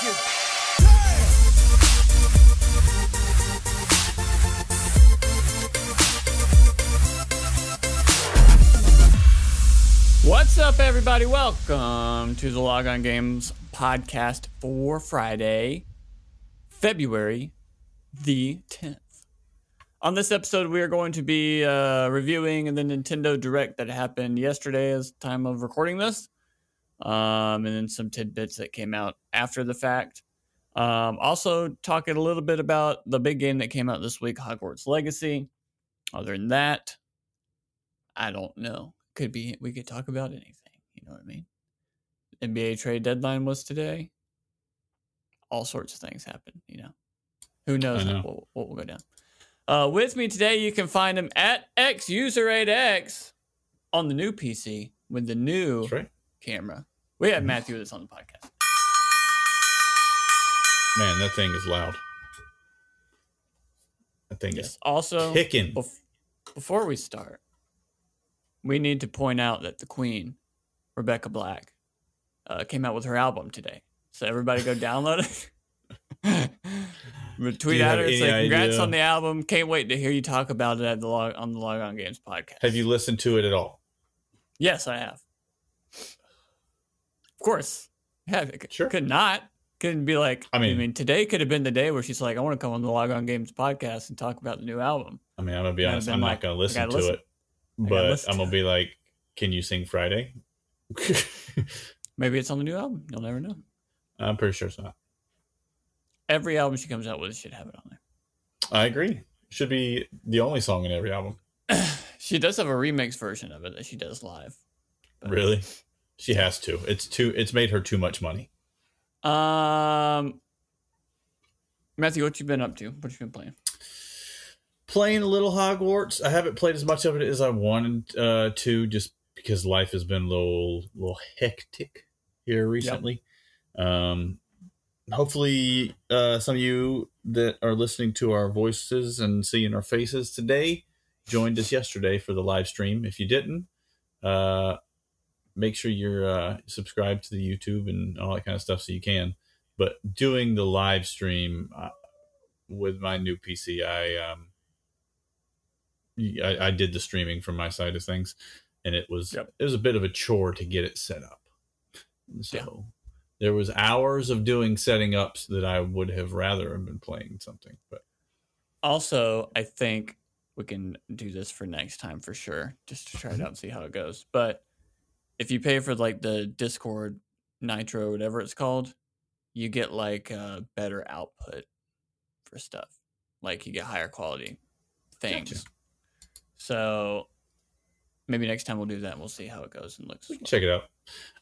What's up, everybody? Welcome to the Log On Games podcast for Friday, February the 10th. On this episode, we are going to be uh, reviewing the Nintendo Direct that happened yesterday as time of recording this, um, and then some tidbits that came out after the fact. Um, also, talking a little bit about the big game that came out this week, Hogwarts Legacy. Other than that, I don't know. Could be we could talk about anything. You know what I mean? NBA trade deadline was today. All sorts of things happen. You know, who knows know. What, what will go down. Uh, with me today, you can find him at X User 8X on the new PC with the new right. Camera. We Mm-hmm. had Matthew with us on the podcast. Man, that thing is loud. That thing Yes. is Also, kicking. bef- before we start, we need to point out that the Queen, Rebecca Black, uh, came out with her album today. So everybody go download it. Tweet at her, say congrats on the album. Can't wait to hear you talk about it at the log on the Log On Games podcast. Have you listened to it at all? Yes, I have. Of course. Yeah, Sure. Could not. Couldn't be like. I mean, I mean, today could have been the day where she's like, "I want to come on the Log On Games podcast and talk about the new album." I mean, I'm gonna be honest. I'm like, not gonna listen gotta listen. it, but listen I'm gonna be like, "Can you sing Friday?" Maybe it's on the new album. You'll never know. I'm pretty sure it's not. Every album she comes out with should have it on there. I agree. Should be the only song in every album. She does have a remix version of it that she does live. Really? She has to. It's too. It's made her too much money. Um, Matthew, what you been up to? What you been playing? Playing a little Hogwarts. I haven't played as much of it as I wanted uh, to, just because life has been a little, little hectic here recently. Um, hopefully, uh, some of you that are listening to our voices and seeing our faces today joined us yesterday for the live stream. If you didn't, uh, make sure you're uh, subscribed to the YouTube and all that kind of stuff so you can. But doing the live stream uh, with my new PC, I um, I, I did the streaming from my side of things, and it was Yep. it was a bit of a chore to get it set up. So there was hours of doing setting ups that I would have rather have been playing something. But Also, I think we can do this for next time for sure, just to try it out and see how it goes. But if you pay for like the Discord Nitro, whatever it's called, you get like uh, better output for stuff. Like you get higher quality things. Gotcha. So maybe next time we'll do that and we'll see how it goes and looks. we can check it out.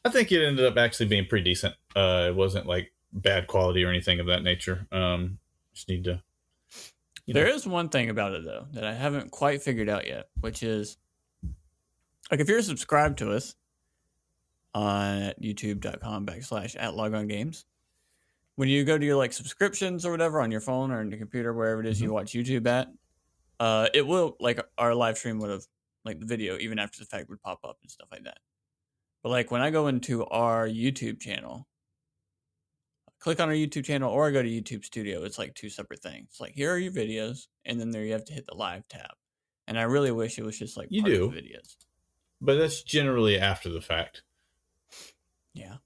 I think it ended up actually being pretty decent. Uh, it wasn't like bad quality or anything of that nature. Um, just need to. There know. is one thing about it though that I haven't quite figured out yet, which is like if you're subscribed to us on youtube.com backslash at logon games, when you go to your like subscriptions or whatever on your phone or on your computer, wherever it is you watch YouTube at, uh, it will like our live stream would have like the video even after the fact would pop up and stuff like that. But like when I go into our YouTube channel, click on our YouTube channel or I go to YouTube Studio, it's like two separate things. Like here are your videos, and then there you have to hit the live tab. And I really wish it was just like You do. videos. but that's generally after the fact. Yeah,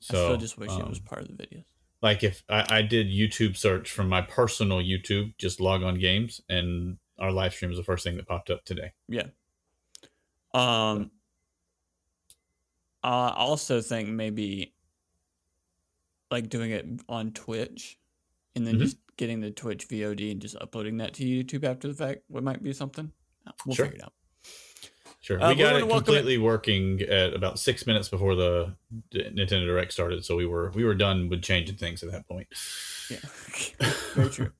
So I still just wish it was um, part of the videos. like if I, I did YouTube search from my personal YouTube, just log on games, and our live stream was the first thing that popped up today. Yeah. Um. I also think maybe like doing it on Twitch, and then Mhm. just getting the Twitch VOD and just uploading that to YouTube after the fact. What might be something. We'll Sure. figure it out. Sure, Uh, we got it completely working at about six minutes before the D- Nintendo Direct started, so we were we were done with changing things at that point. Yeah, very true.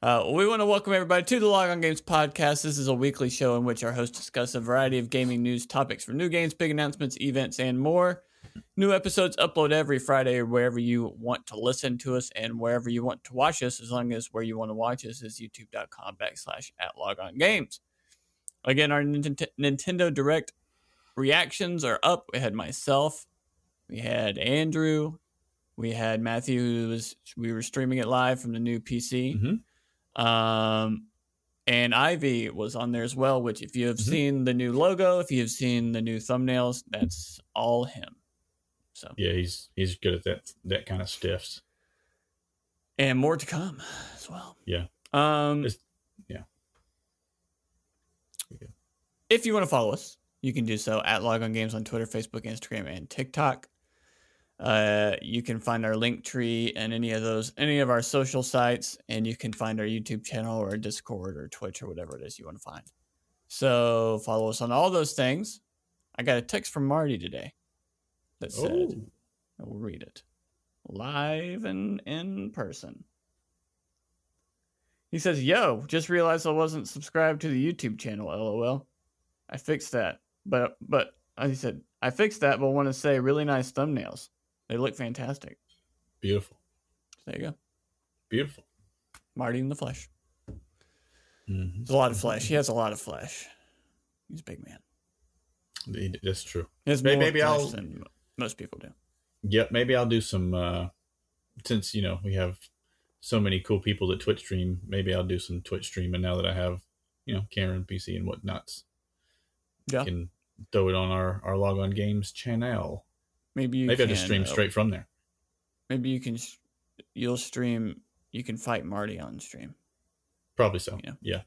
Uh, we want to welcome everybody to the Log On Games podcast. This is a weekly show in which our hosts discuss a variety of gaming news topics from new games, big announcements, events, and more. New episodes upload every Friday wherever you want to listen to us and wherever you want to watch us, as long as where you want to watch us is youtube.com backslash at Log On Games. Again, our Nint- Nintendo Direct reactions are up. We had myself, we had Andrew, We had Matthew, who was we were streaming it live from the new PC. Mhm. Um, and Ivy was on there as well. Which, if you have Mhm. seen the new logo, if you have seen the new thumbnails, that's all him. So, Yeah, he's he's good at that that kind of stiffs. and more to come as well. Yeah. Um. It's- yeah. Okay. If you want to follow us, you can do so at Log On Games on Twitter, Facebook, Instagram, and TikTok. Uh, you can find our link tree and any of those, any of our social sites, and you can find our YouTube channel or Discord or Twitch or whatever it is you want to find. So follow us on all those things. I got a text from Marty today that said, Oh, I will read it live and in person. He says, Yo, just realized I wasn't subscribed to the YouTube channel, lol. I fixed that. But, but, he said, I fixed that, but want to say really nice thumbnails. They look fantastic. beautiful, There you go. beautiful. Marty in the flesh. Mhm. There's a lot of flesh. He has a lot of flesh. He's a big man. That's true. He has May- maybe flesh I'll- than most people do. Yep, maybe I'll do some. uh Since you know we have so many cool people that Twitch stream, maybe I'll do some Twitch streaming now that I have you know Cameron PC and whatnots. Yeah. Can throw it on our our log on games channel. Maybe you maybe can, I'll just stream uh, straight from there. Maybe you can, you'll stream, you can fight Marty on stream. Probably so. yeah. yeah.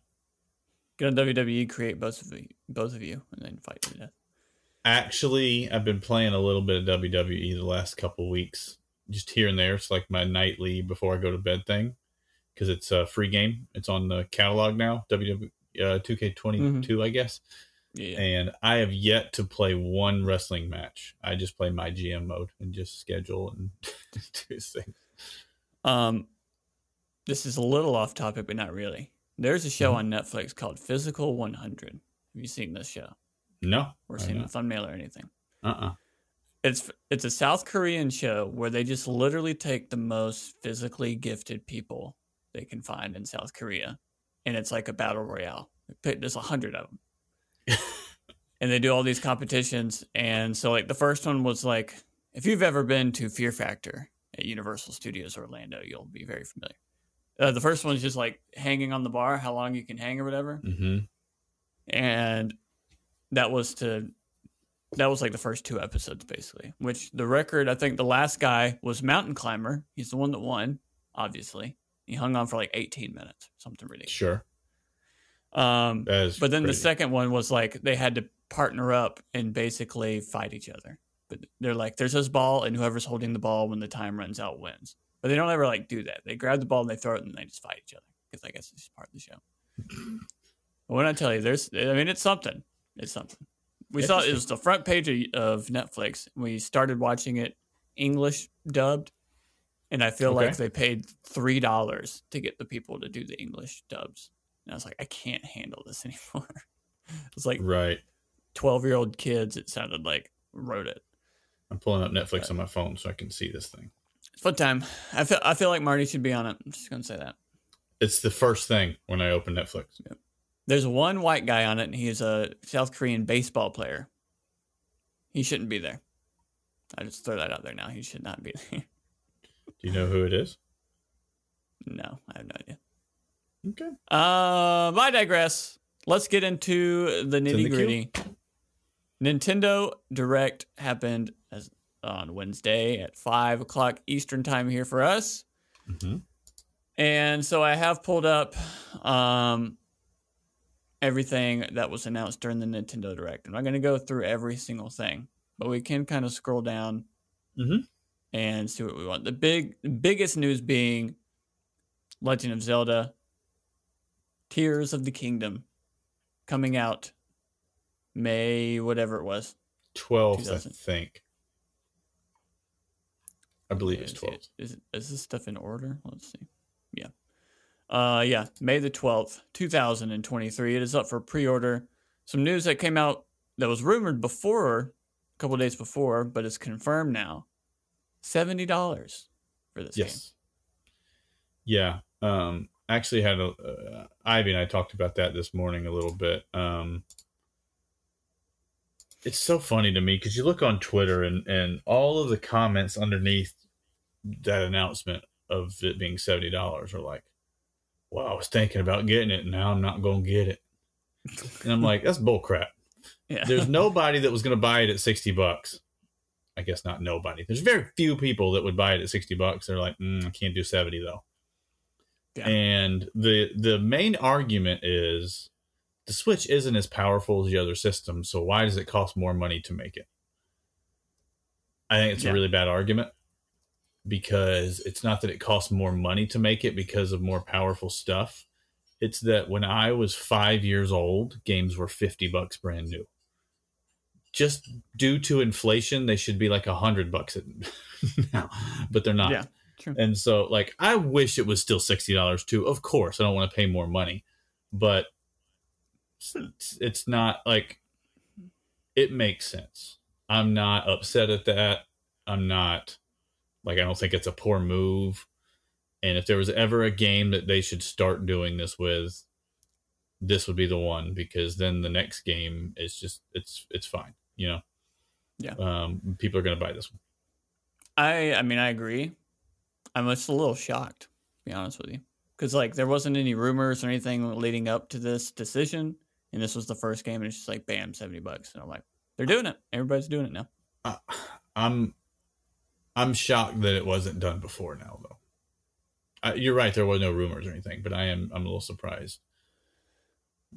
Get on WWE, create both of you, both of you, and then fight to death. Actually, I've been playing a little bit of WWE the last couple weeks, just here and there. It's like my nightly before I go to bed thing because it's a free game. It's on the catalog now, WWE uh, 2K22, I guess. Yeah, And I have yet to play one wrestling match. I just play my GM mode and just schedule and do things. Um, this is a little off topic, but not really. There's a show Mhm. on Netflix called Physical 100. Have you seen this show No. or seen the thumbnail or anything? Uh-uh. It's it's a South Korean show where they just literally take the most physically gifted people they can find in South Korea, and it's like a battle royale. There's a hundred of them, and they do all these competitions. And so, like the first one was like, if you've ever been to Fear Factor at Universal Studios Orlando, you'll be very familiar. Uh, the first one's just like hanging on the bar, how long you can hang or whatever Mm-hmm. and that was to that was like the first two episodes basically which the record i think the last guy was mountain climber he's the one that won obviously he hung on for like 18 minutes something ridiculous Sure. Um but then the second one was like they had to partner up and basically fight each other. But they're like there's this ball and whoever's holding the ball when the time runs out wins. But they don't ever like do that. They grab the ball and they throw it and they just fight each other because i guess it's part of the show. But when i tell you there's i mean it's something. It's something. We saw it was the front page of, of netflix. We started watching it english dubbed and i feel like they paid three dollars to get the people to do the english dubs and i was like i can't handle this anymore. It's like Right. 12 year old kids it sounded like wrote it. I'm pulling up Netflix on my phone so I can see this thing. it's fun time. I feel i feel like marty should be on it. I'm just gonna say that. It's the first thing when I open Netflix. there's one white guy on it and he's a south korean baseball player. He shouldn't be there. I just throw that out there now. He should not be there. Do you know who it is? no i have no idea Okay. Um, I digress. Let's get into the in nitty gritty. Nintendo Direct happened as on Wednesday at five o'clock Eastern time here for us, Mm-hmm. and so I have pulled up um everything that was announced during the Nintendo Direct. I'm not going to go through every single thing, but we can kind of scroll down Mhm. and see what we want. The big, biggest news being Legend of Zelda: Tears of the Kingdom coming out May whatever it was. 12th, I think. I believe it's Is, 12th. it- is, is this stuff in order? Let's see. Yeah. Uh, yeah, May the 12th, 2023. It is up for pre order. Some news that came out that was rumored before, a couple days before, but it's confirmed now $70 for this game. Yes. Yeah. Um, actually had a, uh, Ivy and I talked about that this morning a little bit. Um, it's so funny to me because you look on Twitter and, and all of the comments underneath that announcement of it being seventy dollars are like, "Well, I was thinking about getting it, and now I'm not going to get it." And I'm like, "That's bullcrap." Yeah. There's nobody that was going to buy it at sixty bucks. I guess not nobody. There's very few people that would buy it at sixty bucks. They're like, mm, I can't do seventy though. Yeah. And the the main argument is the Switch isn't as powerful as the other systems, so why does it cost more money to make it? I think it's Yeah. a really bad argument because it's not that it costs more money to make it because of more powerful stuff. It's that when I was five years old, games were 50 bucks brand new. Just due to inflation, they should be like a hundred bucks now, but they're not. Yeah, true. And so, like, I wish it was still sixty dollars too. Of course, I don't want to pay more money, but it's, it's not like it makes sense. I'm not upset at that. I'm not like I don't think it's a poor move. And if there was ever a game that they should start doing this with, this would be the one because then the next game is just it's it's fine, you know. Yeah. Um, people are gonna buy this one. I I mean I agree. I'm just a little shocked, to be honest with you, because like there wasn't any rumors or anything leading up to this decision, and this was the first game, and it's just like bam, seventy bucks, and I'm like, they're doing it. Everybody's doing it now. I- I'm I'm shocked that it wasn't done before now though. Uh, you're right, there were no rumors or anything, but I am I'm a little surprised.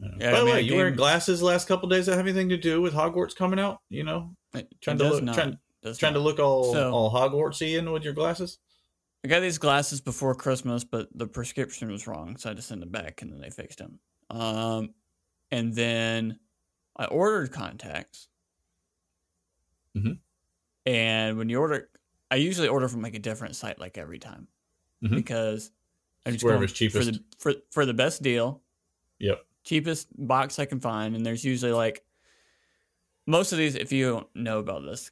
Uh, Yeah, by the way, you wearing glasses the last couple days that have anything to do with Hogwarts coming out? You know, It, Trying it to look- not. trying- trying to look all So- all Hogwartsy in with your glasses. I got these glasses before Christmas, but the prescription was wrong, so I had to send them back, and then they fixed them. Um, and then I ordered contacts. Mhm. And when you order, I usually order from like a different site, like every time, Mhm. because I'm just Wherever's going for the for for the best deal, Yep. cheapest box I can find, and there's usually like most of these. If you don't know about this,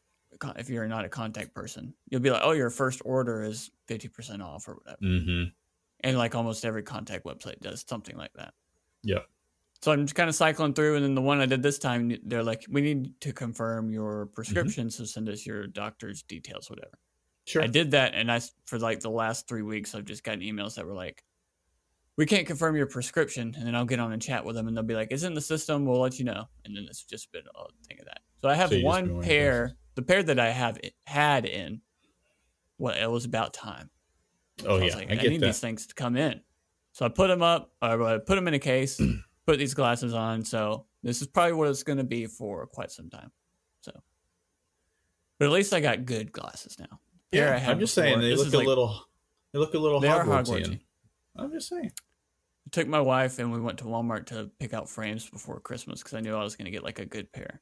if you're not a contact person, you'll be like, "Oh, your first order is fifty percent off or whatever." Mm-hmm. and like almost every contact website does something like that. Yeah. So I'm just kind of cycling through, and then the one I did this time, they're like, "We need to confirm your prescription, so send us your doctor's details, whatever." Sure. I did that, and I, for like the last three weeks, I've just gotten emails that were like, "We can't confirm your prescription," and then I'll get on and chat with them, and they'll be like, "It's in the system. We'll let you know." And then it's just been a thing of that. So I have So you just been one pair, glasses. The pair that I have had in. Well, it was about time. oh So I yeah, was like, I I, need that. these things to come in. So I put them up, or I put them in a case, put these glasses on. So this is probably what it's going to be for quite some time. So, but at least I got good glasses now. I Yeah, had I'm just before, saying they this look a like- little. They look a little They Hogwartsian. Hogwartsy. I'm just saying. I took my wife and we went to Walmart to pick out frames before Christmas because I knew I was going to get like a good pair.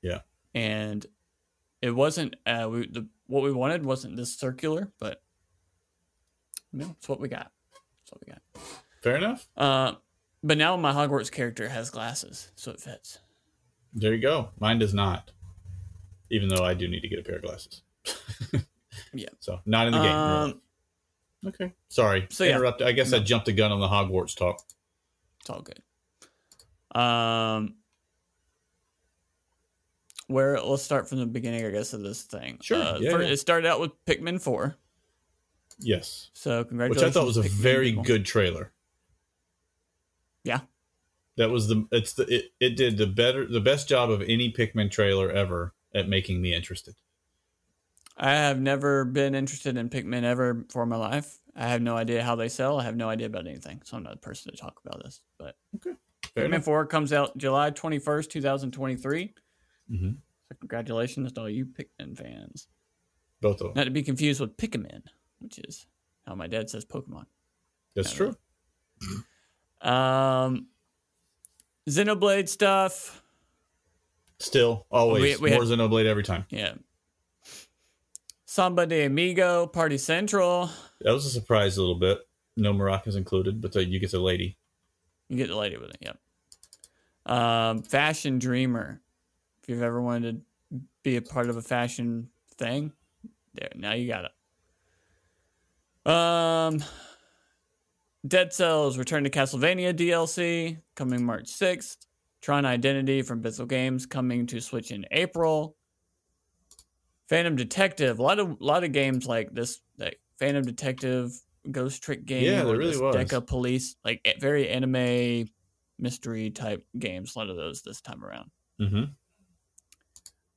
Yeah. And it wasn't uh, we the what we wanted wasn't this circular, but you know, it's what we got. It's what we got. Fair enough. Uh, but now my Hogwarts character has glasses, so it fits. There you go. Mine does not. Even though I do need to get a pair of glasses. Yeah. So not in the game. Um, Okay. Sorry. So, yeah. Interrupt. I guess I jumped the gun on the Hogwarts talk. it's all good. Um, where let's start from the beginning, I guess, of this thing. Sure, Uh, yeah, yeah. It started out with Pikmin Four, Yes. so congratulations, Which. I thought was a Pikmin very people. good trailer. Yeah. That was the it's the it, it did the better the best job of any Pikmin trailer ever at making me interested. I have never been interested in Pikmin ever for my life. I have no idea how they sell. I have no idea about anything, so I'm not the person to talk about this. But Fair Pikmin enough. 4 comes out July 21st, 2023. Mhm. So congratulations to all you Pikmin fans. Both of them. Not to be confused with Pikmin, which is how my dad says Pokemon. That's true. Um, Xenoblade stuff. Still, always We- we more had- Xenoblade every time. Yeah. Samba de Amigo, Party Central. That was a surprise a little bit. No maracas included, but the, you get the lady. You get the lady with it, yep. Um, Fashion Dreamer. If you've ever wanted to be a part of a fashion thing, there, now you got it. Um, Dead Cells Return to Castlevania DLC coming March 6th. Tron Identity from Bithell Games coming to Switch in April. Phantom Detective. A lot of lot of games like this, like Phantom Detective, Ghost Trick game. Yeah, there really was. Deca Police, like very anime mystery type games. A lot of those this time around. Mm-hmm.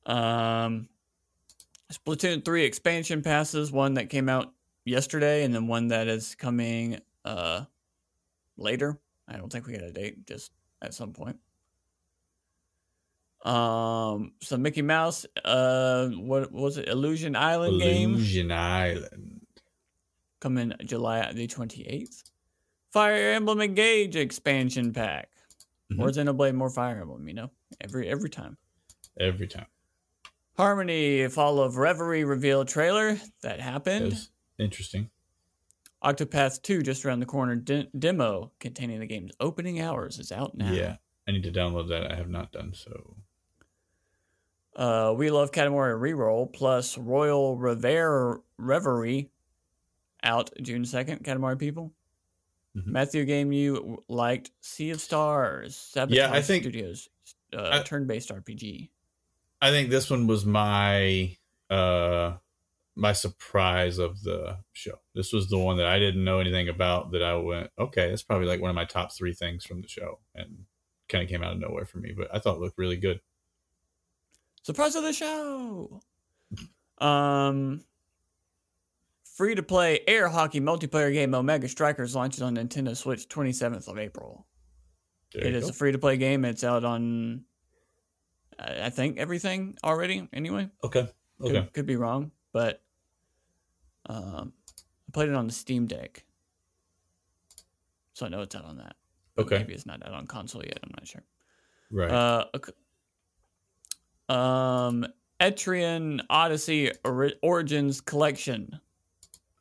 Um, Splatoon 3 expansion passes, one that came out yesterday, and then one that is coming uh later. I don't think we got a date, just at some point. Um, so Mickey Mouse, uh, what was it? Illusion Island game Illusion Island. coming July the 28th. Fire Emblem Engage expansion pack. Mhm. More Xenoblade, more Fire Emblem, you know, every every time. Every time. Harmony Fall of Reverie reveal trailer that That happened. was interesting. Octopath 2 just around the corner de- demo containing the game's opening hours is out now. Yeah. I need to download that. I have not done so. Uh, we love Katamari Reroll plus Royal Revere Reverie out June 2nd. Katamari people. Mhm. Matthew game you liked Sea of Stars. Sabotage Yeah, I think- Studios uh, I- turn-based RPG. I think this one was my uh my surprise of the show. This was the one that I didn't know anything about that I went, okay, that's probably like one of my top three things from the show and kind of came out of nowhere for me, but I thought it looked really good. Surprise of the show. Um, free to play air hockey multiplayer game Omega Strikers launches on Nintendo Switch 27th of April. There It is go. a free to play game. It's out on, I think, everything already. Anyway, okay. could, Okay. could be wrong, but um, I played it on the Steam Deck, so I know it's out on that. Okay. maybe it's not out on console yet. I'm not sure. Right. Uh, ok- um, Etrian Odyssey Ori- Origins Collection.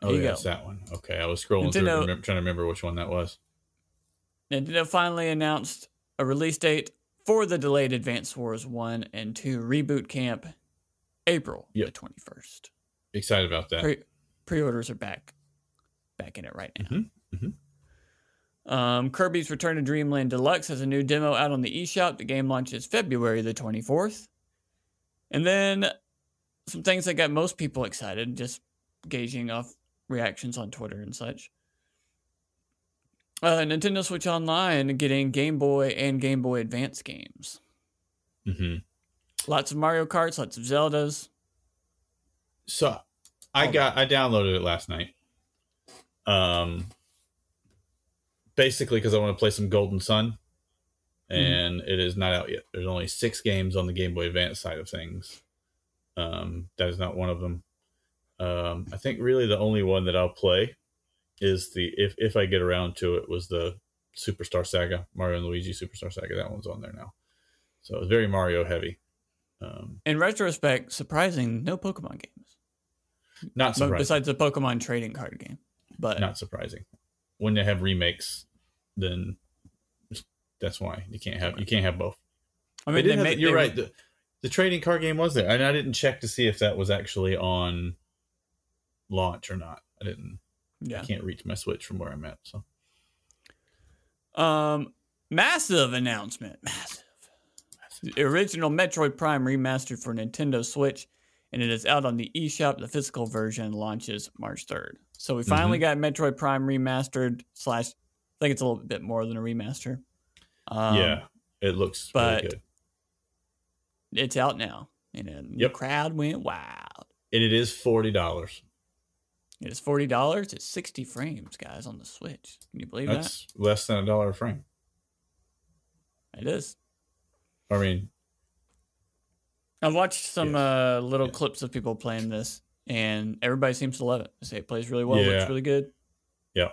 oh, there you yeah, go. it's that one. Okay. I was scrolling through Nintendo- remem- trying to remember which one that was. Nintendo finally announced a release date for the delayed Advance Wars 1 and 2 Reboot Camp, April Yep. the 21st. Excited about that. Pre pre-orders are back, back in it right now. Mhm, mhm. Um, Kirby's Return to Dreamland Deluxe has a new demo out on the eShop. The game launches February the 24th. And then some things that got most people excited, just gauging off reactions on Twitter and such. Uh, Nintendo Switch Online getting Game Boy and Game Boy Advance games. Mhm. Lots of Mario Karts, lots of Zeldas. So I Oh. got I downloaded it last night. Um basically because I want to play some Golden Sun. And it is not out yet. There's only six games on the Game Boy Advance side of things. Um, that is not one of them. Um, I think really the only one that I'll play is the if if I get around to it was the Superstar Saga, Mario and Luigi Superstar Saga. That one's on there now. So it's very Mario heavy. Um, In retrospect, surprising, no Pokemon games. not surprising. besides the Pokemon trading card game. But not surprising. When they have remakes, then that's why you can't have you can't have both. I mean, did they have- made, you're right. The, the trading card game was there, and I didn't check to see if that was actually on launch or not. I didn't. Yeah. I can't reach my Switch from where I'm at. So Um, massive announcement. Massive. The original Metroid Prime remastered for Nintendo Switch, and it is out on the eShop. The physical version launches March 3rd. So we finally got Metroid Prime remastered slash, I think it's a little bit more than a remaster. Um, yeah, it looks but- really good, It's out now. And then Yep. the crowd went wild. and it is forty dollars. It is $40. It's 60 frames, guys, on the Switch. Can you believe that? That's less than a dollar a frame. It is. I mean, I've watched some Yes. uh, little Yes. clips of people playing this, and everybody seems to love it. They say it plays really well, Yeah. looks really good. Yeah.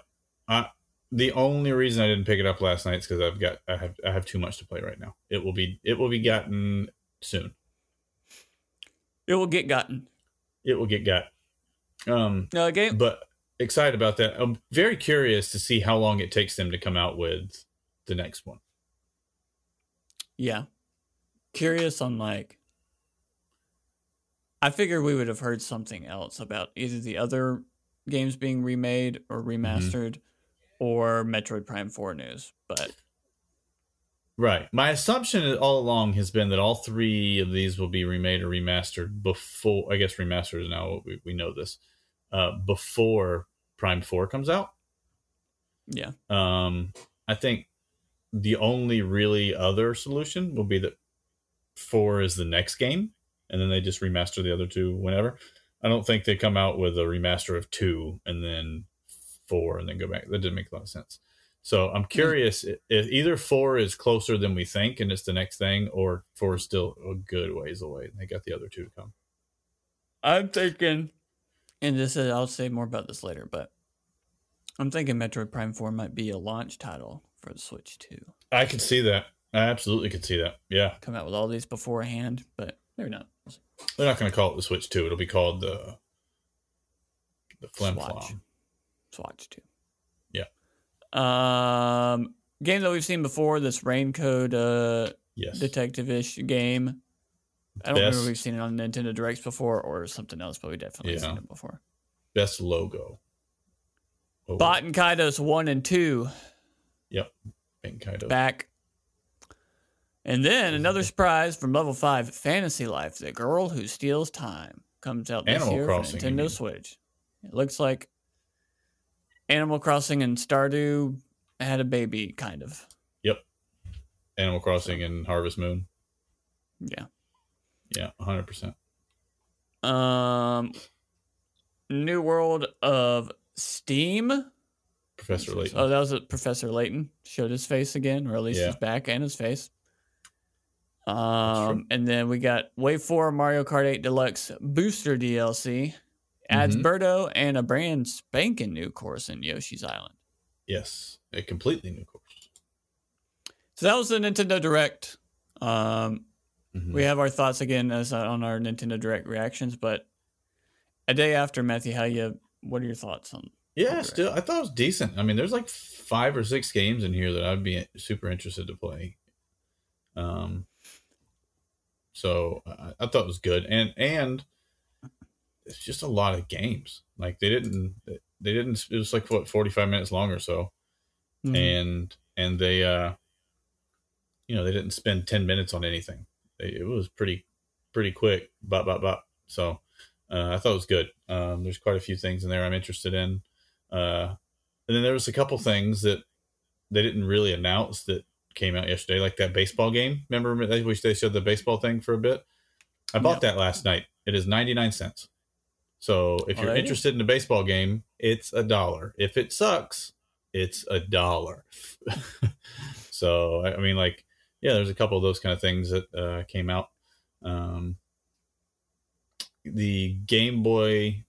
I, the only reason I didn't pick it up last night is because I've got I have I have too much to play right now. It will be it will be gotten soon. It will get gotten. It will get got. Um, No, game. but excited about that. I'm very curious to see how long it takes them to come out with the next one. Yeah. Curious on like. I figured we would have heard something else about either the other games being remade or Mm-hmm. remastered, or Metroid Prime Four news. But Right. My assumption all along has been that all three of these will be remade or remastered before. I guess remastered is now we, we know this uh, before Prime Four comes out. Yeah. Um, I think the only really other solution will be that four is the next game, and then they just remaster the other two whenever. I don't think they come out with a remaster of two and then four and then go back. That didn't make a lot of sense. So I'm mm-hmm. curious if either four is closer than we think and it's the next thing, or four is still a good ways away. They got the other two to come. I'm thinking, and this is, I'll say more about this later, but I'm thinking Metroid Prime 4 might be a launch title for the Switch 2. I could see that. I absolutely could see that. Yeah. Come out with all these beforehand, but maybe not. They're not going to call it the Switch 2. It'll be called the the Flim Swatch. Flom. Swatch 2. Um, game that we've seen before. This Rain Code uh, Yes, detective-ish game. I don't remember Best- if we've seen it on Nintendo Directs before or something else, but we definitely Yeah. seen it before. best logo. Oh, Baten Kaitos one and two Pink Kaido. back. And then another surprise from level five, Fantasy Life, the girl who steals time, comes out this Animal year Crossing, for Nintendo. Switch. It looks like Animal Crossing and Stardew had a baby, kind of. Yep. Animal Crossing and Harvest Moon. Yeah. Yeah, hundred percent. Um, New World of Steam. Professor Layton. Oh, that was. Professor Layton showed his face again, or at least Yeah. his back and his face. Um, and then we got Wave Four Mario Kart 8 Deluxe Booster DLC, adds Mhm. Birdo and a brand spanking new course in Yoshi's Island. yes, a completely new course. So that was the Nintendo Direct. Um, Mhm. we have our thoughts again as uh, on our Nintendo Direct reactions, but a day after Matthew, how you? What are your thoughts on? Yeah, Direct. still, I thought it was decent. I mean, there's like five or six games in here that I'd be super interested to play. Um, so I, I thought it was good, and and it's just a lot of games. Like they didn't, they didn't. It was like what 45 minutes long or so, Mhm. and and they, uh, you know, they didn't spend 10 minutes on anything. They, it was pretty pretty quick. Bop bop bop. So uh, I thought it was good. Um, there's quite a few things in there I'm interested in. Uh, and then there was a couple things that they didn't really announce that came out yesterday, like that baseball game. Remember, they wish they showed the baseball thing for a bit. I bought that last night. It is 99 cents. So if you're go. interested in a baseball game, it's a dollar. If it sucks, it's a dollar. so I I mean, like, yeah, there's a couple of those kind of things that uh, came out. Um, the Game Boy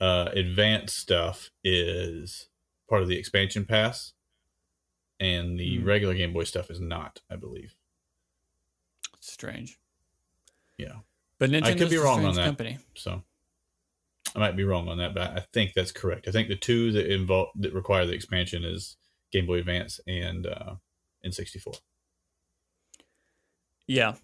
uh, Advance stuff is part of the expansion pass, and the Hmm. regular Game Boy stuff is not, I believe. Strange. Yeah. But Nintendo's could be a wrong on that. Company. So I might be wrong on that, but I think that's correct. I think the two that involve that require the expansion is Game Boy Advance and uh, N64. Yeah.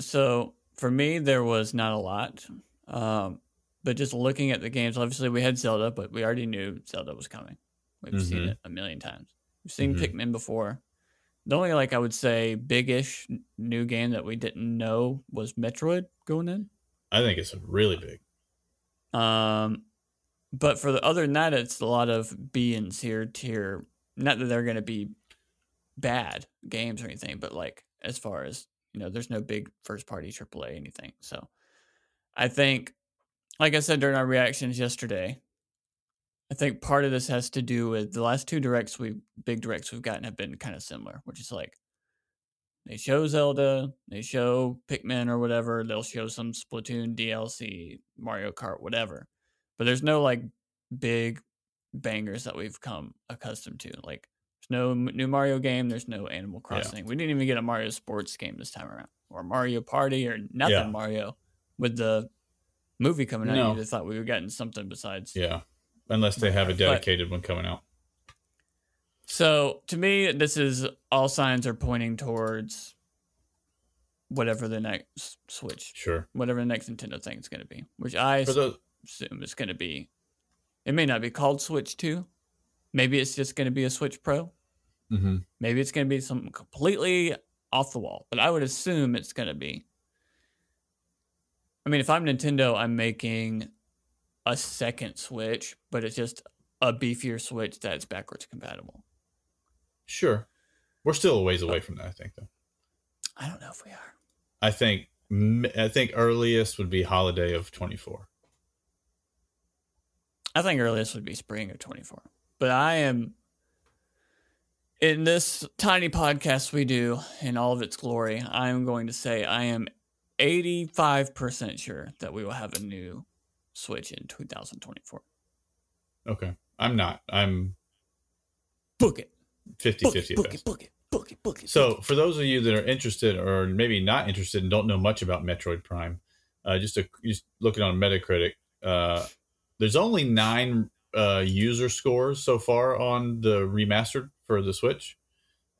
So for me, there was not a lot. Um, but just looking at the games, obviously we had Zelda, but we already knew Zelda was coming. We've seen Mhm. it a million times. We've seen Mhm. Pikmin before. The only like I would say big-ish new game that we didn't know was Metroid going in. I think it's a really big. Um, but for the other than that, it's a lot of B and tier tier. Not that they're going to be bad games or anything, but like as far as you know, there's no big first party AAA anything. So I think, like I said during our reactions yesterday, I think part of this has to do with the last two directs we big directs we've gotten have been kind of similar, which is like they show Zelda, they show Pikmin or whatever, they'll show some Splatoon DLC, Mario Kart, whatever. But there's no like big bangers that we've come accustomed to. Like there's no new Mario game, there's no Animal Crossing. We didn't even get a Mario Sports game this time around, or Mario Party, or nothing Yeah. Mario. With the movie coming out, No. you'd have thought we were getting something besides Yeah. Unless they have a But- dedicated one coming out. So to me, this is all signs are pointing towards whatever the next Switch, Sure. whatever the next Nintendo thing is going to be, which I the assume is going to be. It may not be called Switch Two, maybe it's just going to be a Switch Pro. Mm-hmm. Maybe it's going to be something completely off the wall, but I would assume it's going to be. I mean, if I'm Nintendo, I'm making a second Switch, but it's just a beefier Switch that's backwards compatible. Sure. We're still a ways uh, away from that, I think, though. I don't know if we are. I think I think earliest would be holiday of 24. I think earliest would be spring of 24. But I am in this tiny podcast we do in all of its glory, I am going to say I am 85% sure that we will have a new Switch in 2024. Okay. I'm not. I'm Book it. 50 Book 50 it. Book it. Book it. Book it. Book it. So, for those of you that are interested or maybe not interested and don't know much about Metroid Prime, uh, just, a, just looking on Metacritic, uh, there's only nine uh, user scores so far on the remastered for the Switch,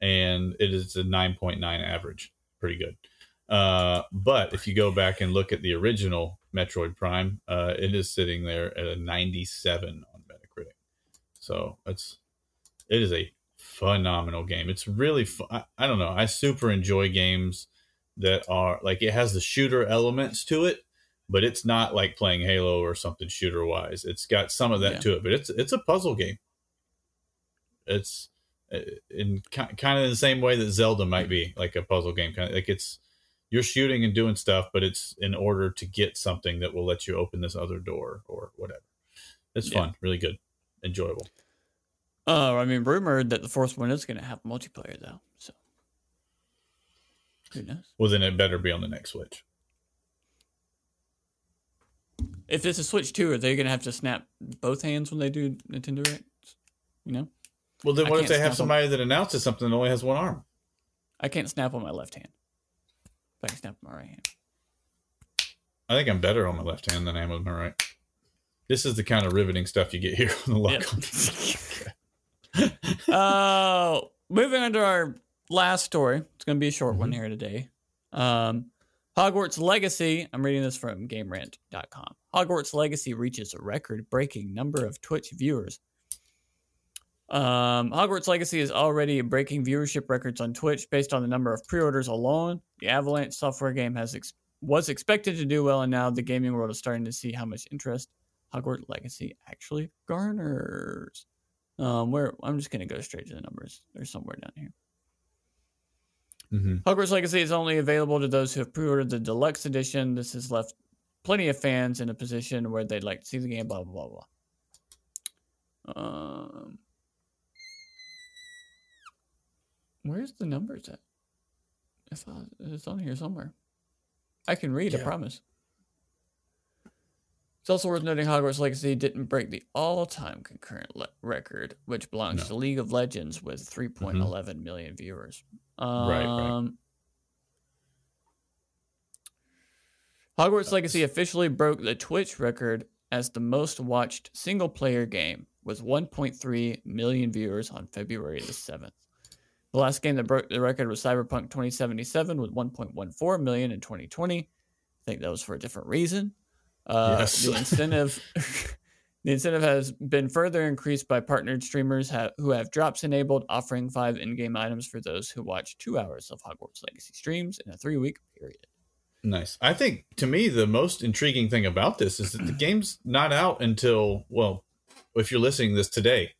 and it is a 9.9 average. Pretty good. Uh, but if you go back and look at the original Metroid Prime, uh, it is sitting there at a 97 on Metacritic. So it's it is a phenomenal game. It's really fu- I, I don't know. I super enjoy games that are like it has the shooter elements to it, but it's not like playing Halo or something shooter wise. It's got some of that Yeah. to it, but it's it's a puzzle game. It's uh, in kind of the same way that Zelda might be like a puzzle game kind of like it's you're shooting and doing stuff, but it's in order to get something that will let you open this other door or whatever. It's Yeah. fun, really good, enjoyable. Uh, I mean, rumored that the fourth one is going to have multiplayer though. So who knows? Well, then it better be on the next Switch. If it's a Switch two, are they going to have to snap both hands when they do Nintendo Directs? You know, Well, then what if they have somebody that announces something that only has one arm? I can't snap on my left hand. But I can snap on my right hand. I think I'm better on my left hand than I am with my right. This is the kind of riveting stuff you get here on the lock. Yep. uh, moving on to our last story. It's going to be a short one here today. Um, Hogwarts Legacy. I'm reading this from GameRant.com. Hogwarts Legacy reaches a record-breaking number of Twitch viewers. Um, Hogwarts Legacy is already breaking viewership records on Twitch based on the number of pre-orders alone. The Avalanche software game has ex- was expected to do well, and now the gaming world is starting to see how much interest Hogwarts Legacy actually garners. Um, where I'm just gonna go straight to the numbers. They're somewhere down here. hmm Hogwarts Legacy is only available to those who have pre-ordered the deluxe edition. This has left plenty of fans in a position where they'd like to see the game. Blah blah blah blah. Um, where's the numbers at? I thought it's on here somewhere. I can read. I promise. It's also worth noting Hogwarts Legacy didn't break the all-time concurrent le- record, which belongs No. to League of Legends with 3.11 million viewers. Um, Right, right. Hogwarts Legacy officially broke the Twitch record as the most watched single player game with 1.3 million viewers on February the 7th. The last game that broke the record was Cyberpunk 2077 with 1.14 million in 2020. I think that was for a different reason. Uh, Yes. The incentive. The incentive has been further increased by partnered streamers ha- who have drops enabled, offering five in game items for those who watch two hours of Hogwarts Legacy streams in a three week period. Nice. I think to me the most intriguing thing about this is that the game's not out until well, if you're listening to this today,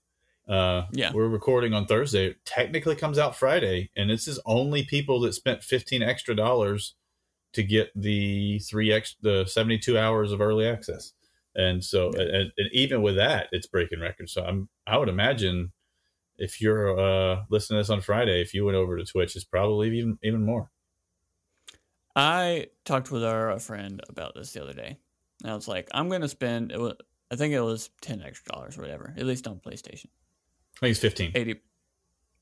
uh, Yeah. we're recording on Thursday. It technically comes out Friday, and this is only people that spent fifteen extra dollars to get the three x the seventy two hours of early access. And so, and, and even with that, it's breaking records. So I'm, I would imagine if you're uh, listening to this on Friday, if you went over to Twitch, it's probably even even more. I talked with our friend about this the other day. And I was like, I'm going to spend, it was, I think it was 10 extra dollars or whatever, at least on PlayStation. I think it's fifteen. 80.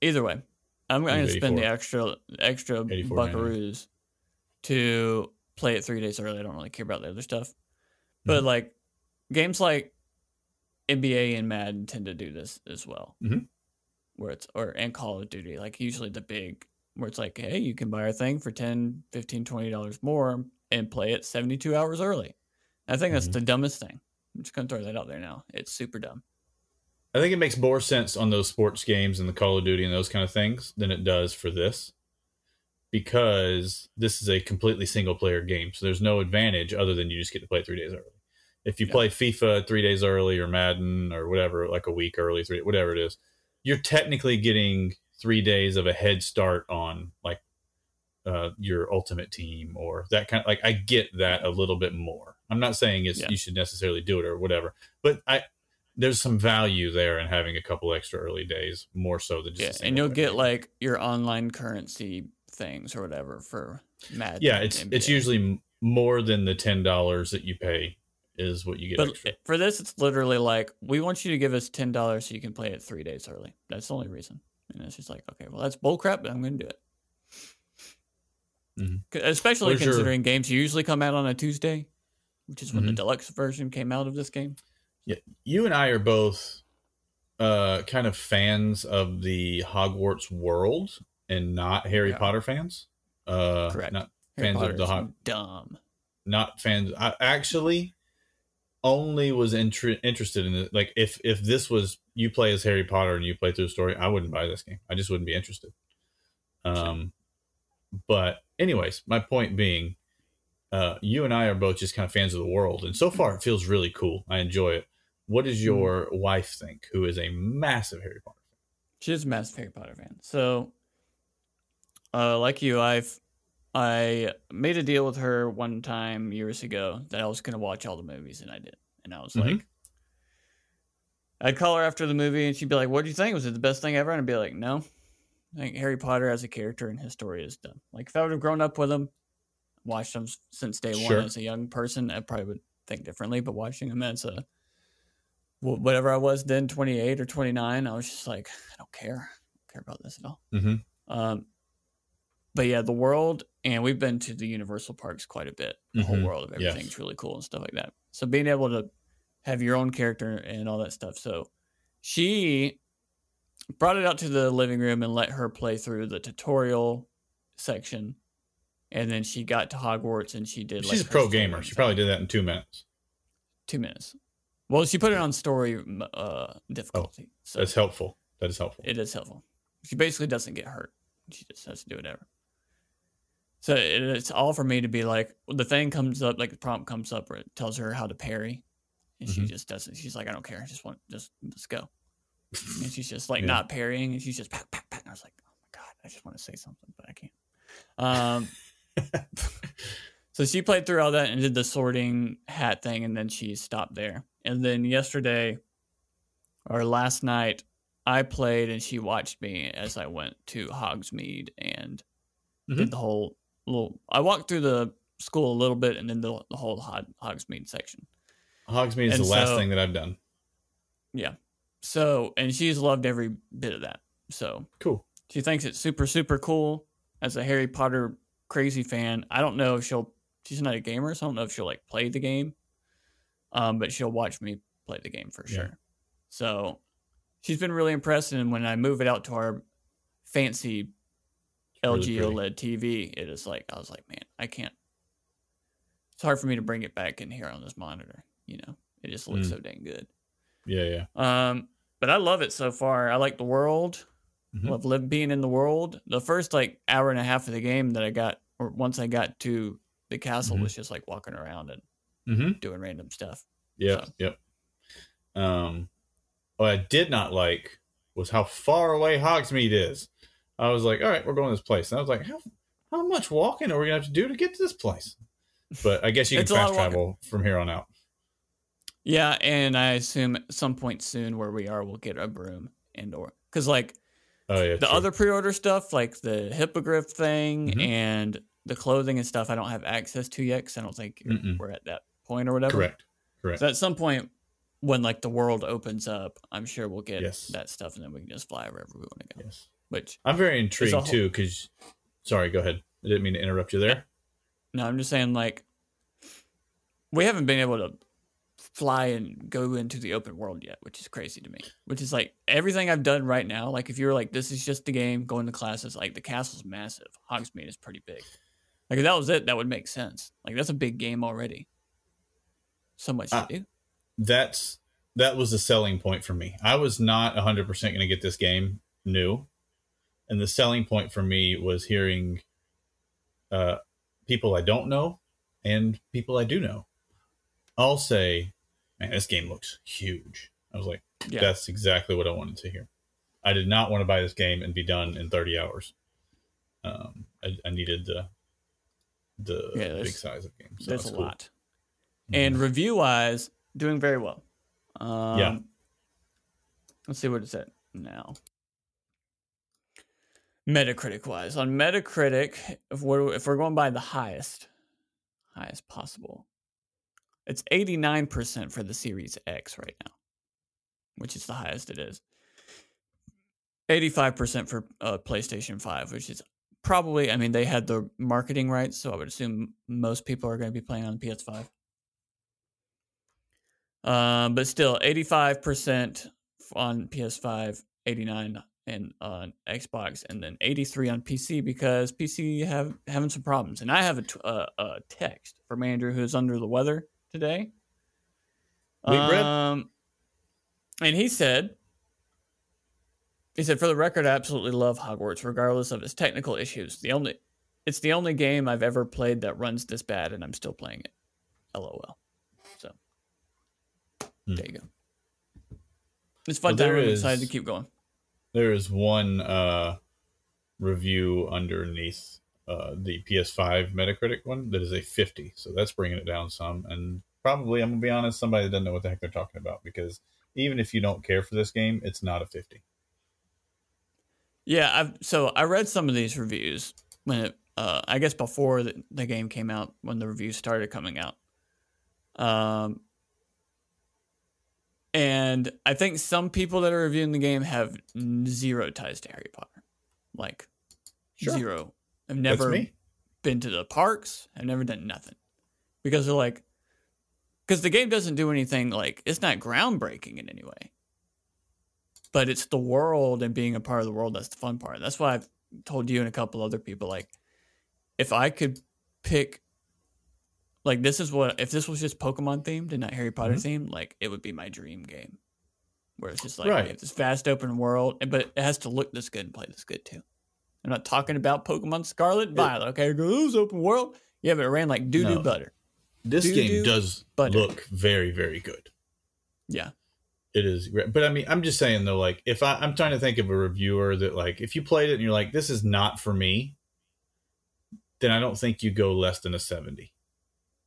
Either way, I'm going to spend the extra extra 84.99. buckaroos to play it three days early. I don't really care about the other stuff. But Mhm. like games like NBA and Madden tend to do this as well. Mhm. Where it's or and Call of Duty, like usually the big where it's like, hey, you can buy our thing for 10 15 20 dollars more and play it 72 hours early. I think that's Mhm. the dumbest thing. I'm just gonna throw that out there now. It's super dumb. I think it makes more sense on those sports games and the Call of Duty and those kind of things than it does for this. Because this is a completely single player game. So there's no advantage other than you just get to play three days early. If you Yeah. play FIFA three days early or Madden or whatever, like a week early, three whatever it is, you're technically getting three days of a head start on like uh, your ultimate team or that kind of like I get that a little bit more. I'm not saying it's Yeah. you should necessarily do it or whatever, but I there's some value there in having a couple extra early days more so than just Yeah, and you'll get game. like your online currency things or whatever for Madden. yeah it's it's usually more than the ten dollars that you pay is what you get But extra. for this, it's literally like we want you to give us ten dollars so you can play it three days early. That's the only reason. And it's just like, okay, well, that's bullcrap, but I'm going to do it. Mhm. 'Cause- Especially Where's your- considering games usually come out on a Tuesday, which is when the Mhm. deluxe version came out of this game. Yeah, you and I are both uh, kind of fans of the Hogwarts world and not Harry Yeah. Potter fans. Uh, Correct. Not Harry Fans of the Hog- dumb. not fans. I actually only was inter- interested in it. Like if if this was you play as Harry Potter and you play through the story, I wouldn't buy this game. I just wouldn't be interested. Um, but anyways, my point being, uh, you and I are both just kind of fans of the world, and so far it feels really cool. I enjoy it. What does your wife think, who is a massive Harry Potter fan? She's a massive Harry Potter fan. So, uh, like you, I've I made a deal with her one time years ago that I was going to watch all the movies, and I did. And I was Mhm. like, I'd call her after the movie, and she'd be like, "What do you think? Was it the best thing ever?" And I'd be like, "No, I think Harry Potter as a character and his story is done. Like if I would have grown up with him, watched him since day Sure. one as a young person, I probably would think differently. But watching him as a whatever I was then, 28 or 29, I was just like, I don't care. I don't care about this at all. Mm-hmm. Um, but yeah, the world, and we've been to the Universal parks quite a bit. The whole Mhm. world of Yes. everything's really cool and stuff like that. So being able to have your own character and all that stuff. So she brought it out to the living room and let her play through the tutorial section. And then she got to Hogwarts and she did. She's like, a pro gamer. She probably did that in two minutes. two minutes. Well, she put it on story uh, difficulty, so That's helpful. That is helpful. it is helpful. She basically doesn't get hurt. She just has to do whatever. So it, it's all for me to be like, the thing comes up, like the prompt comes up where it tells her how to parry, and she Mhm. just doesn't. She's like, I don't care. I just want just let's go. And she's just like Yeah. not parrying, and she's just pat pat pat. And I was like, oh my god, I just want to say something, but I can't. Um, so she played through all that and did the sorting hat thing, and then she stopped there. And then yesterday, or last night, I played and she watched me as I went to Hogsmeade and Mhm. did the whole little. I walked through the school a little bit and then the, the whole Hog, Hogsmeade section. Hogsmeade is And the last thing that I've done. Yeah. So, and she's loved every bit of that. So Cool. she thinks it's super, super cool as a Harry Potter crazy fan. I don't know if she'll, she's not a gamer, so I don't know if she'll like play the game. Um, but she'll watch me play the game for Yeah. sure. So she's been really impressed. And when I move it out to our fancy LG pretty. OLED TV, it is like, I was like, man, I can't. It's hard for me to bring it back in here on this monitor. You know, it just looks Mm. so dang good. Yeah, yeah. Um, but I love it so far. I like the world. Mhm. Love live being in the world. The first like hour and a half of the game that I got, or once I got to the castle, Mhm. was just like walking around and Mm-hmm. doing random stuff. Yeah, So- yep. Um, what I did not like was how far away Hogsmeade is. I was like, all right, we're going to this place. And I was like, how how much walking are we gonna have to do to get to this place? But I guess you can It's a lot fast travel from here on out. Yeah, and I assume at some point soon where we are, we'll get a broom and or because like Oh yeah, the true. other pre-order stuff, like the hippogriff thing Mhm. and the clothing and stuff, I don't have access to yet because I don't think Mm-mm. we're at that point or whatever. correct, correct. So at some point, when like the world opens up, I'm sure we'll get Yes. that stuff, and then we can just fly wherever we want to go. yes, Which I'm very intrigued whole- too. Because sorry, go ahead. I didn't mean to interrupt you there. no, I'm just saying like we haven't been able to fly and go into the open world yet, which is crazy to me. Which is like everything I've done right now. Like if you're like this is just the game, going to classes. Like the castle's massive. Hogsmeade is pretty big. Like if that was it, that would make sense. Like that's a big game already. So much Ah. to do. That's that was the selling point for me. I was not 100% going to get this game new. And the selling point for me was hearing uh, people I don't know and people I do know all say, man, this game looks huge. I was like, Yeah. that's exactly what I wanted to hear. I did not want to buy this game and be done in 30 hours. Um, I, I needed the the Yeah, big size of game. So that's a cool. lot. And review wise, doing very well. Um, Yeah. Let's see what it said now. Metacritic wise, on Metacritic, if we're if we're going by the highest, highest possible, it's eighty nine percent for the Series X right now, which is the highest it is. Eighty five percent for uh, PlayStation Five, which is probably. I mean, they had the marketing rights, so I would assume most people are going to be playing on PS Five. Um, but still, eighty five percent on PS5, 89 and on Xbox, and then 83 on PC because PC have having some problems. And I have a, t- uh, a text from Andrew who's under the weather today. Bread? Um, and he said, he said, for the record, I absolutely love Hogwarts, regardless of its technical issues. The only, it's the only game I've ever played that runs this bad, and I'm still playing it. LOL. So Hmm. there you go. It's fun Well, time. I'm excited to keep going. There is one uh, review underneath uh, the PS5 Metacritic one that is a 50. So that's bringing it down some. And probably, I'm going to be honest, somebody that doesn't know what the heck they're talking about because even if you don't care for this game, it's not a 50. Yeah, I've so I read some of these reviews when it uh I guess before the, the game came out when the reviews started coming out. Um and I think some people that are reviewing the game have zero ties to Harry Potter. Like Sure. zero. I've never been to the parks. I've never done nothing. Because they're like because the game doesn't do anything like it's not groundbreaking in any way. But it's the world and being a part of the world that's the fun part. That's why I've told you and a couple other people like if I could pick like this is what if this was just Pokemon themed and not Harry Potter mm-hmm. themed, like it would be my dream game. Where it's just like Right. this vast open world, but it has to look this good and play this good too. I'm not talking about Pokemon Scarlet and Violet. Okay, it was open world. Yeah, but it ran like doo doo No. butter. This Do-do game does butter. look very, very good. Yeah, It is great. But I mean, I'm just saying though, like if I, I'm trying to think of a reviewer that like if you played it and you're like, this is not for me, then I don't think you go less than a 70.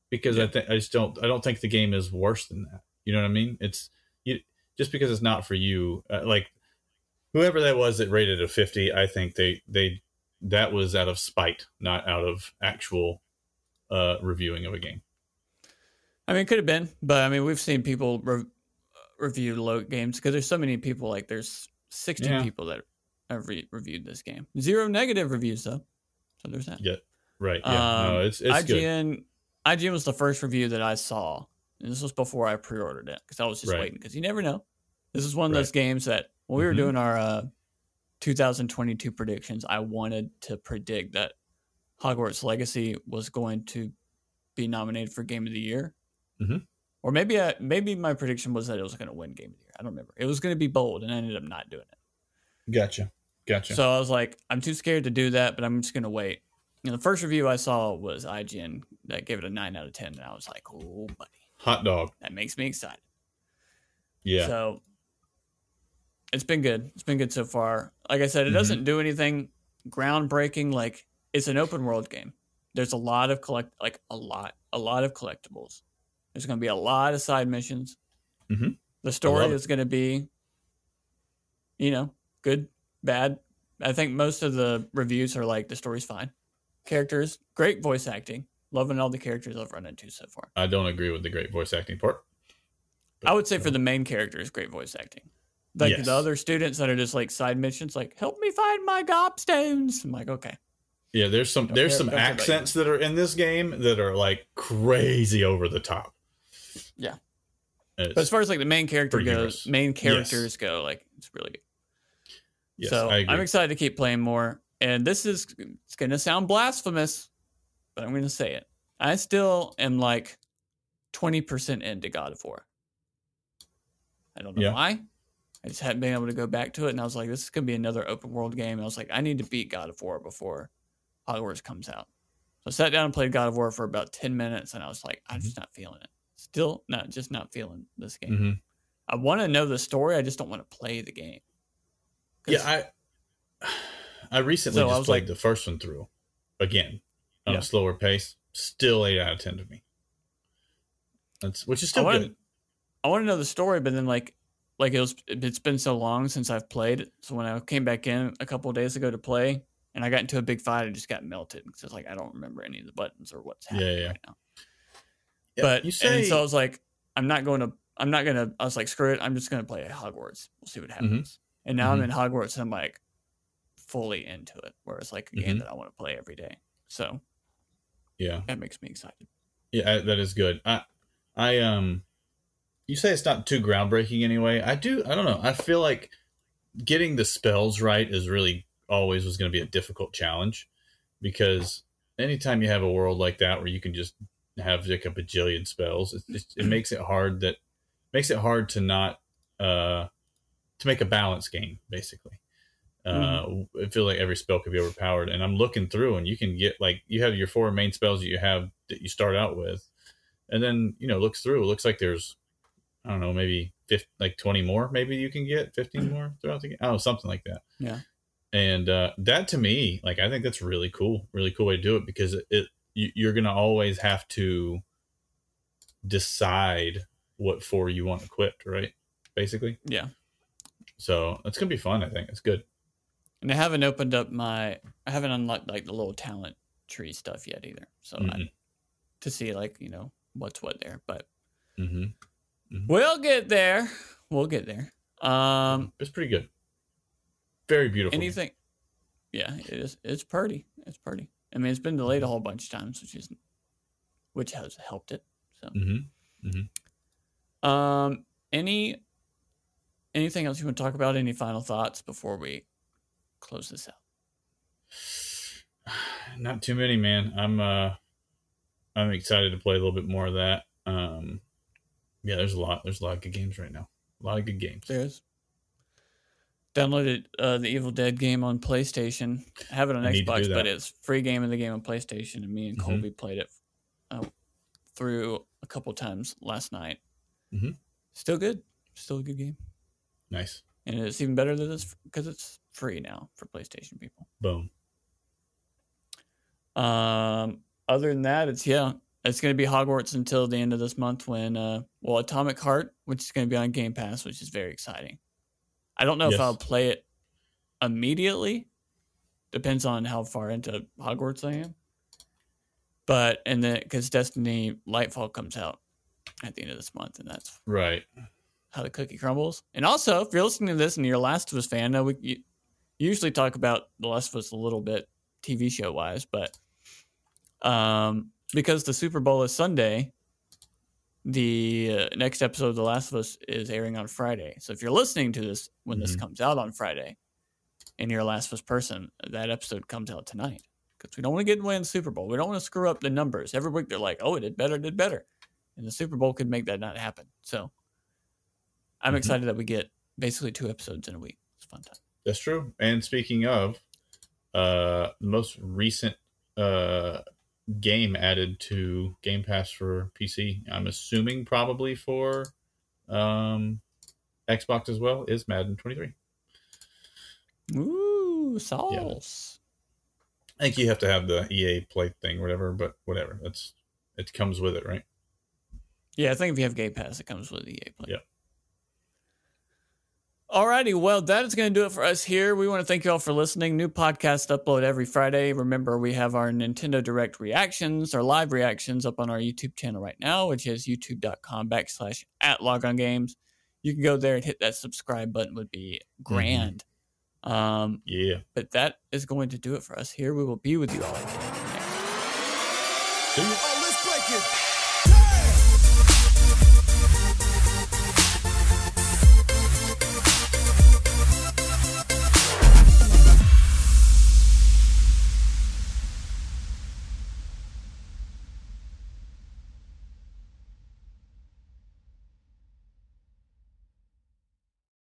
Because I think I just don't I don't think the game is worse than that. You know what I mean? It's you just because it's not for you. Uh, like whoever that was that rated a 50, I think they they that was out of spite, not out of actual uh reviewing of a game. I mean, it could have been, but I mean, we've seen people re- review low games because there's so many people. Like, there's 60 Yeah. people that have re- reviewed this game. Zero negative reviews though, so there's that. Yeah. Right. Yeah. no, Um, it's it's good. IGN, was the first review that I saw, and this was before I pre-ordered it because I was just Right. waiting because you never know. This is one of Right. those games that when we were Mhm. doing our uh, 2022 predictions, I wanted to predict that Hogwarts Legacy was going to be nominated for Game of the Year, Mhm. or maybe I, maybe my prediction was that it was going to win Game of the Year. I don't remember. It was going to be bold, and I ended up not doing it. Gotcha. Gotcha. So I was like, I'm too scared to do that, but I'm just gonna wait. And the first review I saw was IGN that gave it a nine out of ten, and I was like, oh buddy, Hot dog. that makes me excited. Yeah. So it's been good. It's been good so far. Like I said, it Mhm. doesn't do anything groundbreaking. Like it's an open world game. There's a lot of collect, like a lot, a lot of collectibles. There's gonna be a lot of side missions. Mhm. The story is gonna be, you know, good, bad. I think most of the reviews are like the story's fine. Characters, great voice acting. Loving all the characters I've run into so far. I don't agree with the great voice acting part. I would say for the main characters, great voice acting. Like Yes. the other students that are just like side missions, like help me find my gobstones. I'm like, okay, Yeah, there's some Don't there's care- some don't care about accents that are in this game that are like crazy over the top. Yeah. But as far as like the main character goes, humorous. main Yes. characters go, like it's really good. yes, so. I'm excited to keep playing more. And this is it's gonna sound blasphemous, but I'm gonna say it. I still am like 20% into God of War. I don't know Yeah. why. I just hadn't been able to go back to it, and I was like, this is gonna be another open world game. And I was like, I need to beat God of War before Hogwarts comes out. So I sat down and played God of War for about ten minutes, and I was like, I'm just not feeling it. Still not just not feeling this game. hmm I want to know the story. I just don't want to play the game. Yeah, I I recently So I just was played like- the first one through again on Yeah. a slower pace. Still eight out of ten to me. That's which is I still want good. I want to know the story, but then like, like it was, it's been so long since I've played. So when I came back in a couple of days ago to play, and I got into a big fight, I just got melted because it's like I don't remember any of the buttons or what's happening yeah. right now. Yeah, but you say and so I was like, I'm not going to, I'm not gonna. I was like, screw it, I'm just gonna play Hogwarts. We'll see what Mm-hmm. happens. And now I'm in Hogwarts, and I'm like fully into it, where it's like a game Mhm. that I want to play every day. So yeah, that makes me excited. yeah, that is good. I I um, you say it's not too groundbreaking anyway. I do. I don't know. I feel like getting the spells right is really always was going to be a difficult challenge because anytime you have a world like that where you can just have like a bajillion spells, it, it, it makes it hard that makes it hard to not uh to make a balance game basically. Uh, I feel like every spell could be overpowered, and I'm looking through, and you can get like you have your four main spells that you have that you start out with, and then you know looks through. It looks like there's I don't know maybe 50, like 20 more maybe you can get 15 more throughout the game. I something like that. Yeah. And uh, that to me, like I think that's really cool, really cool way to do it because it, it you, you're gonna always have to decide what four you want equipped, right? Basically, Yeah. so it's gonna be fun. I think it's good. And I haven't opened up my, I haven't unlocked like the little talent tree stuff yet either. So I, Mhm. to see like you know what's what there, but hmm we'll get there. We'll get there. Um, it's pretty good. Very beautiful. anything? Yeah, it is. It's pretty. It's pretty. I mean, it's been delayed a whole bunch of times, which is, which has helped it. So, hmm um, any, anything else you want to talk about? Any final thoughts before we close this out? Not too many, man. I'm uh, I'm excited to play a little bit more of that. Um, yeah, there's a lot. There's a lot of good games right now. A lot of good games. There's downloaded uh, the Evil Dead game on PlayStation. I have it on I Xbox, but it's free game in the game on PlayStation. And me and Mhm. Colby played it uh, through a couple times last night. Mm-hmm. Still good. Still a good game, Nice. And it's even better than this because it's free now for PlayStation people. Boom. Um, other than that, it's yeah, it's going to be Hogwarts until the end of this month when uh, well, Atomic Heart, which is going to be on Game Pass, which is very exciting. I don't know if I'll play it immediately. Depends on how far into Hogwarts I am. But and then because Destiny Lightfall comes out at the end of this month, and that's Right. How the cookie crumbles. And also, if you're listening to this and you're a Last of Us fan, now we usually talk about The Last of Us a little bit TV show wise, but um, because the Super Bowl is Sunday, the uh, next episode of The Last of Us is airing on Friday. So if you're listening to this when this Mhm. comes out on Friday, and you're a Last of Us person, that episode comes out tonight. Because we don't want to get away in the Super Bowl. We don't want to screw up the numbers. Every week they're like, oh, it did better, it did better. And the Super Bowl could make that not happen. So I'm Mhm. excited that we get basically two episodes in a week. It's a fun time. That's true. And speaking of, uh, the most recent uh game added to Game Pass for PC, I'm assuming probably for um Xbox as well, is Madden 23. Ooh, sauce. I think you have to have the EA Play thing, whatever, but whatever. That's it comes with it, right? Yeah, I think if you have Game Pass, it comes with EA Play. Yep. Alrighty, well, that is going to do it for us here. We want to thank you all for listening. New podcast upload every Friday. Remember, we have our Nintendo Direct reactions, our live reactions up on our YouTube channel right now, which is youtube.com backslash at logon games. You can go there and hit that subscribe button would be grand. Um, Yeah. but that is going to do it for us here. We will be with you all again next See ya. Oh, let's break it.